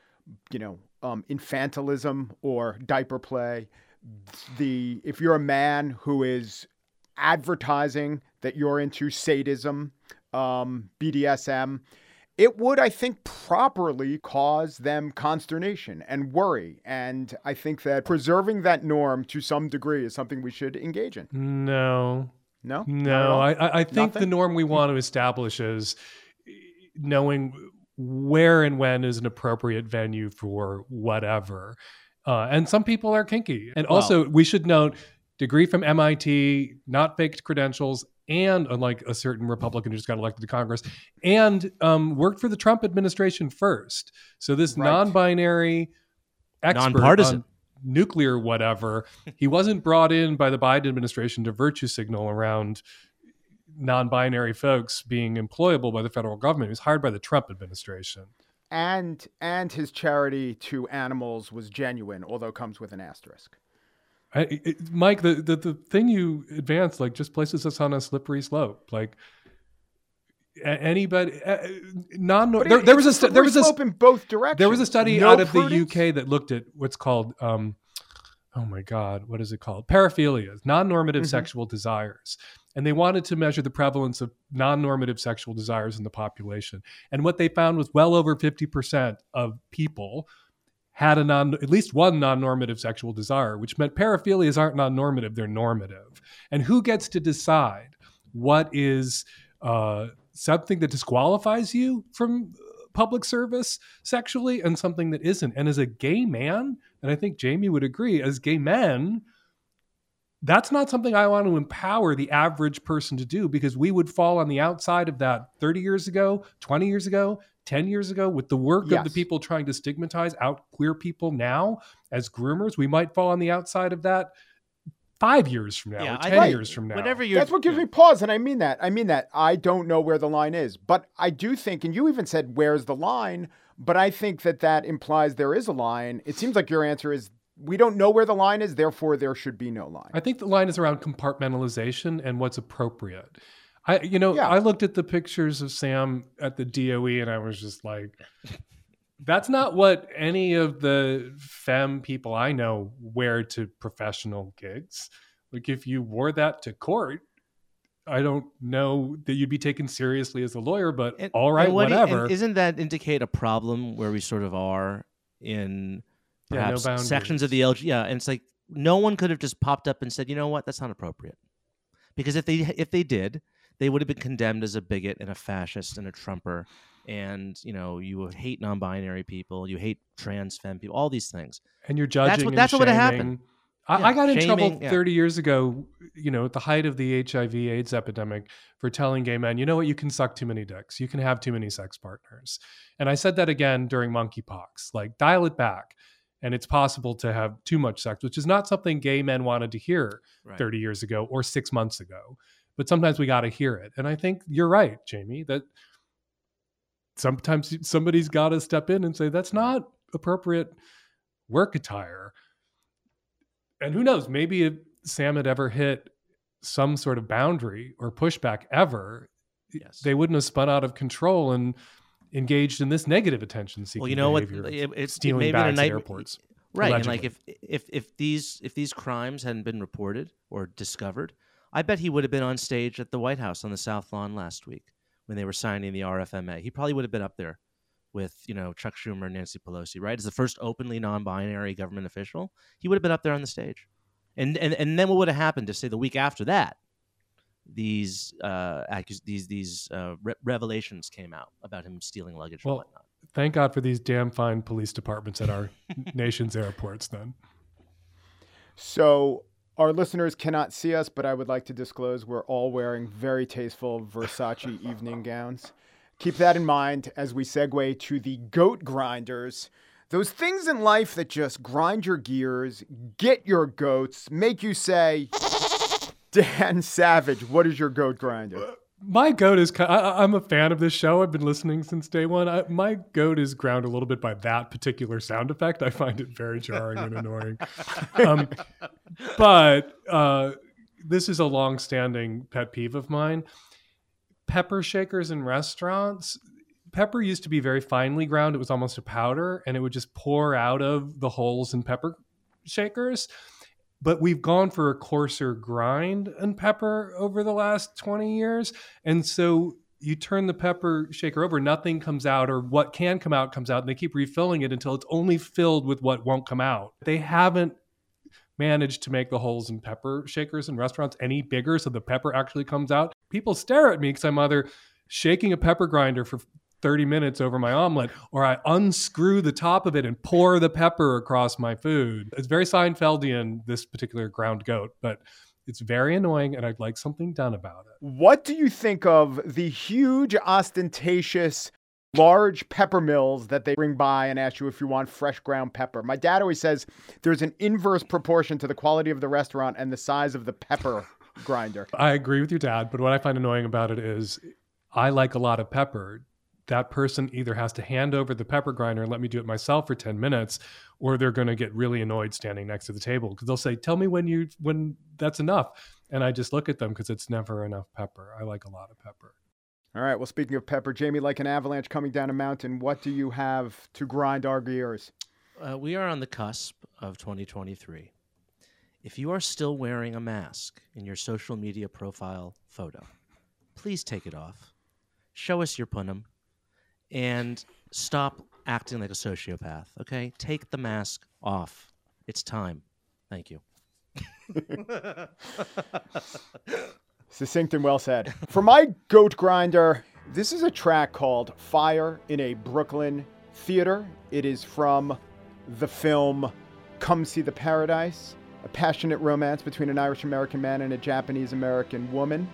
you know, um, infantilism or diaper play. The if you're a man who is advertising that you're into sadism, um, BDSM, it would, I think, properly cause them consternation and worry. And I think that preserving that norm to some degree is something we should engage in. no No? No. I, I I think the norm we want to establish is knowing where and when is an appropriate venue for whatever. Uh, and some people are kinky. And Well- also, we should note degree from MIT, not faked credentials, and unlike a certain Republican who just got elected to Congress, and um, worked for the Trump administration first. So this Right. non-binary expert Nonpartisan. on nuclear whatever, he wasn't brought in by the Biden administration to virtue signal around non-binary folks being employable by the federal government. He was hired by the Trump administration. And and his charity to animals was genuine, although comes with an asterisk. I, it, Mike, the, the the thing you advance like just places us on a slippery slope. Like anybody, uh, non there, there was a there was a slope in both directions. there was a study No out of prudence? the UK that looked at what's called um, oh my god, what is it called? Paraphilias, non-normative Mhm. sexual desires. And they wanted to measure the prevalence of non-normative sexual desires in the population. And what they found was well over 50% of people had a non at least one non-normative sexual desire, which meant paraphilias aren't non-normative, they're normative. And who gets to decide what is uh, something that disqualifies you from public service sexually and something that isn't. And as a gay man, and I think Jamie would agree, as gay men, that's not something I want to empower the average person to do because we would fall on the outside of that 30 years ago, 20 years ago, 10 years ago with the work of the people trying to stigmatize out queer people now as groomers. We might fall on the outside of that five years from now Yeah, or 10 think years from now. Whenever you're That's what gives me pause, and I mean that. I mean that. I don't know where the line is, but I do think, and you even said, "Where's the line?" But I think that that implies there is a line. It seems like your answer is we don't know where the line is, therefore there should be no line. I think the line is around compartmentalization and what's appropriate. I, you know, Yeah. I looked at the pictures of Sam at the DOE and I was just like, that's not what any of the femme people I know wear to professional gigs. Like, if you wore that to court, I don't know that you'd be taken seriously as a lawyer, but And- all right, what do you- whatever. isn't that indicate a problem where we sort of are in Yeah, no perhaps sections of the LG? Yeah, and it's like no one could have just popped up and said, you know what, that's not appropriate, because if they if they did, they would have been condemned as a bigot and a fascist and a trumper, and you know you hate non-binary people, you hate trans femme people, all these things. and you're judging. what- and that's what would've happened. I, Yeah, I got in trouble shaming, yeah. 30 years ago, you know, at the height of the HIV/AIDS epidemic, for telling gay men, you know what, you can suck too many dicks, you can have too many sex partners, and I said that again during monkeypox. Like, dial it back, and it's possible to have too much sex, which is not something gay men wanted to hear Right. 30 years ago or six months ago. But sometimes we got to hear it, and I think you're right, Jamie, that sometimes somebody's got to step in and say that's not appropriate work attire. And who knows, maybe if Sam had ever hit some sort of boundary or pushback ever, Yes. they wouldn't have spun out of control and engaged in this negative attention seeking well, you know what? It, it's stealing maybe bags night, at airports. right? And like if if if these if these crimes hadn't been reported or discovered, I bet he would have been on stage at the White House on the South Lawn last week when they were signing the RFMA. He probably would have been up there with you know Chuck Schumer and Nancy Pelosi, right? As the first openly non-binary government official, he would have been up there on the stage. And and and then what would have happened to say the week after that? These uh, accus- these these uh, re- revelations came out about him stealing luggage Well, and whatnot. Thank God for these damn fine police departments at our (laughs) nation's airports then. So our listeners cannot see us, but I would like to disclose we're all wearing very tasteful Versace evening gowns. Keep that in mind as we segue to the goat grinders. Those things in life that just grind your gears, get your goats, make you say, (laughs) Dan Savage, what is your goat grinder? My goat is. I, I'm a fan of this show. I've been listening since day one. I, my goat is ground a little bit by that particular sound effect. I find it very jarring and annoying. (laughs) Um, but uh, this is a long-standing pet peeve of mine. Pepper shakers in restaurants. Pepper used to be very finely ground. It was almost a powder, and it would just pour out of the holes in pepper shakers but we've gone for a coarser grind in pepper over the last 20 years. And so you turn the pepper shaker over, nothing comes out, or what can come out comes out, and they keep refilling it until it's only filled with what won't come out. They haven't managed to make the holes in pepper shakers in restaurants any bigger so the pepper actually comes out. People stare at me because I'm either shaking a pepper grinder for 30 minutes over my omelet, or I unscrew the top of it and pour the pepper across my food. It's very Seinfeldian, this particular ground goat, but it's very annoying and I'd like something done about it. What do you think of the huge, ostentatious, large pepper mills that they bring by and ask you if you want fresh ground pepper? My dad always says there's an inverse proportion to the quality of the restaurant and the size of the pepper grinder. I agree with your dad, but what I find annoying about it is I like a lot of pepper. That person either has to hand over the pepper grinder and let me do it myself for 10 minutes, or they're going to get really annoyed standing next to the table because they'll say, Tell me when you when that's enough. And I just look at them because it's never enough pepper. I like a lot of pepper. All right, well, speaking of pepper, Jamie, like an avalanche coming down a mountain, what do you have to grind our gears? Uh, we are on the cusp of 2023. If you are still wearing a mask in your social media profile photo, please take it off. Show us your punim and stop acting like a sociopath, okay? Take the mask off. It's time. Thank you. Succinct and well said. For my goat grinder, this is a track called Fire in a Brooklyn Theater. It is from the film Come See the Paradise, a passionate romance between an Irish American man and a Japanese American woman.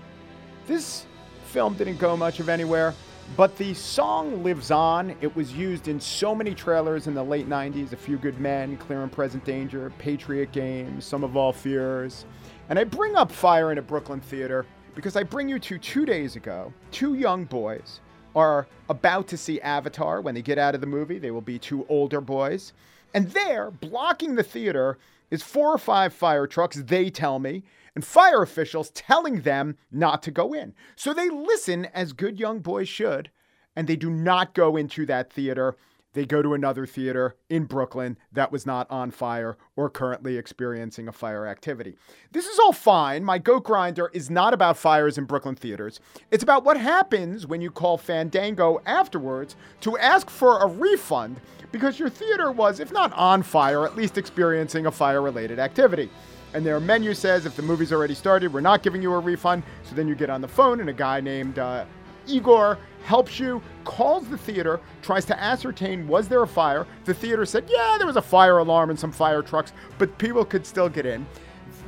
This film didn't go much of anywhere, but the song lives on. It was used in so many trailers in the late 90s A Few Good Men, Clear and Present Danger, Patriot Games, Sum of All Fears. And I bring up Fire in a Brooklyn Theater because I bring you to two days ago. Two young boys are about to see Avatar. When they get out of the movie, they will be two older boys. And there, blocking the theater, is four or five fire trucks, they tell me, and fire officials telling them not to go in. So they listen as good young boys should, and they do not go into that theater. they go to another theater in Brooklyn that was not on fire or currently experiencing a fire activity. This is all fine. My goat grinder is not about fires in Brooklyn theaters. It's about what happens when you call Fandango afterwards to ask for a refund because your theater was, if not on fire, at least experiencing a fire related activity. And their menu says if the movie's already started, we're not giving you a refund. So then you get on the phone, and a guy named uh, Igor helps you, calls the theater, tries to ascertain was there a fire. The theater said, yeah, there was a fire alarm and some fire trucks, but people could still get in.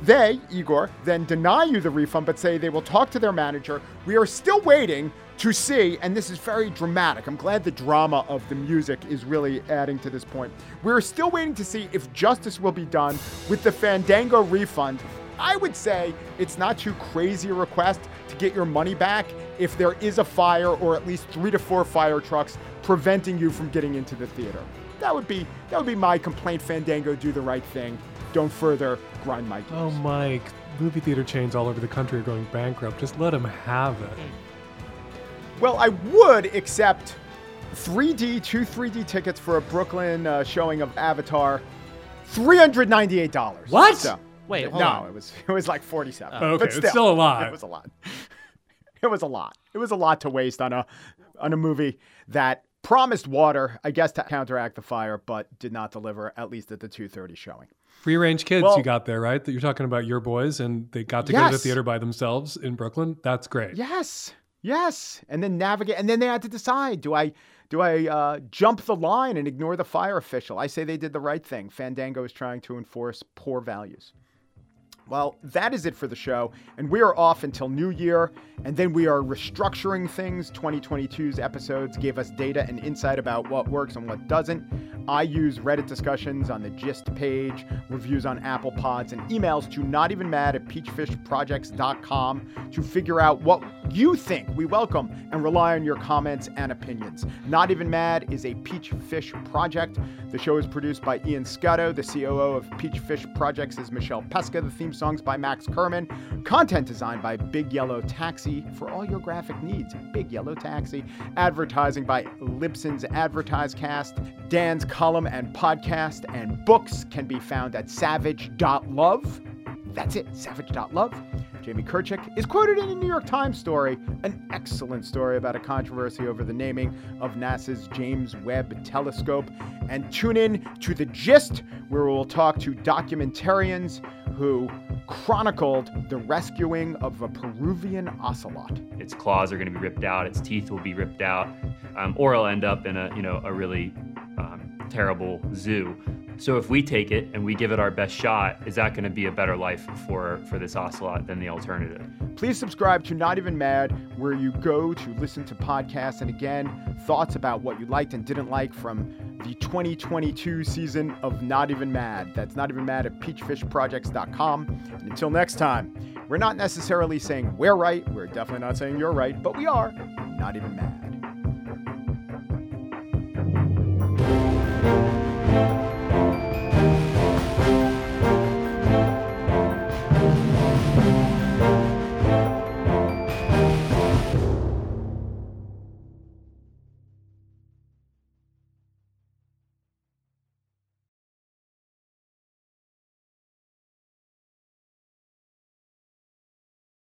They, Igor, then deny you the refund, but say they will talk to their manager. We are still waiting to see, and this is very dramatic. I'm glad the drama of the music is really adding to this point. We're still waiting to see if justice will be done with the Fandango refund. I would say it's not too crazy a request to get your money back if there is a fire or at least three to four fire trucks preventing you from getting into the theater. That would be that would be my complaint. Fandango, do the right thing. Don't further grind my gears. Oh, Mike, movie theater chains all over the country are going bankrupt. Just let them have it. Well, I would accept 3D, two 3D tickets for a Brooklyn uh, showing of Avatar, $398. What? So, Wait, hold no, on. it was (laughs) it was like 47. Oh, okay, But it's still a lot. It was a lot. (laughs) It was a lot. It was a lot to waste on a on a movie that promised water, I guess to counteract the fire, but did not deliver at least at the 2:30 showing. Free range kids Well- you got there, right? That you're talking about your boys and they got to go to the theater by themselves in Brooklyn. That's great. Yes. Yes. And then navigate and then they had to decide, do I do I uh, jump the line and ignore the fire official? I say they did the right thing. Fandango is trying to enforce poor values. Well, that is it for the show, and we are off until New Year, and then we are restructuring things. 2022's episodes gave us data and insight about what works and what doesn't. I use Reddit discussions on the Gist page, reviews on Apple Pods, and emails to not even mad at peachfishprojects.com to figure out what you think. We welcome and rely on your comments and opinions. Not Even Mad is a Peach Fish project. The show is produced by Ian Scotto. The COO of Peach Fish Projects is Michelle Pesca. The theme songs by Max Kerman. Content designed by Big Yellow Taxi for all your graphic needs. Big Yellow Taxi. Advertising by Libsyn's Advertisecast. Dan's column and podcast and books can be found at savage.love. That's it, savage.love. Jamie Kirchick is quoted in a New York Times story, an excellent story about a controversy over the naming of NASA's James Webb Telescope. And tune in to The Gist, where we'll talk to documentarians who chronicled the rescuing of a Peruvian ocelot. its claws are going to be ripped out, its teeth will be ripped out, um, or it'll end up in a you know a really um, terrible zoo. So if we take it and we give it our best shot, is that going to be a better life for for this ocelot than the alternative? Please subscribe to Not Even Mad, where you go to listen to podcasts. And again, thoughts about what you liked and didn't like from the 2022 season of Not Even Mad. That's Not Even Mad at peachfishprojects.com. And until next time, we're not necessarily saying we're right. We're definitely not saying you're right, but we are not even mad.